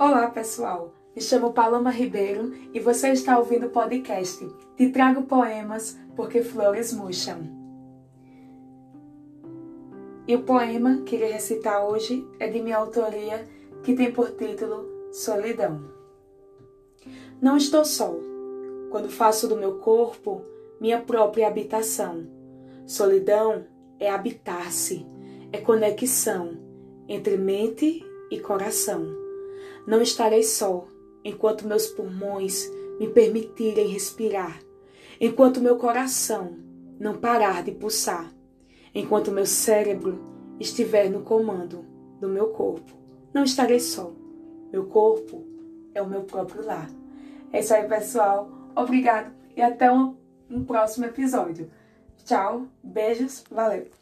Olá, pessoal! Me chamo Paloma Ribeiro e você está ouvindo o podcast Te Trago Poemas porque Flores Murcham. E o poema que irei recitar hoje é de minha autoria, que tem por título Solidão. Não estou só, quando faço do meu corpo minha própria habitação. Solidão é habitar-se, é conexão entre mente e coração não estarei só enquanto meus pulmões me permitirem respirar, enquanto meu coração não parar de pulsar, enquanto meu cérebro estiver no comando do meu corpo. Não estarei só. Meu corpo é o meu próprio lar. É isso aí, pessoal. Obrigado e até um, um próximo episódio. Tchau, beijos, valeu!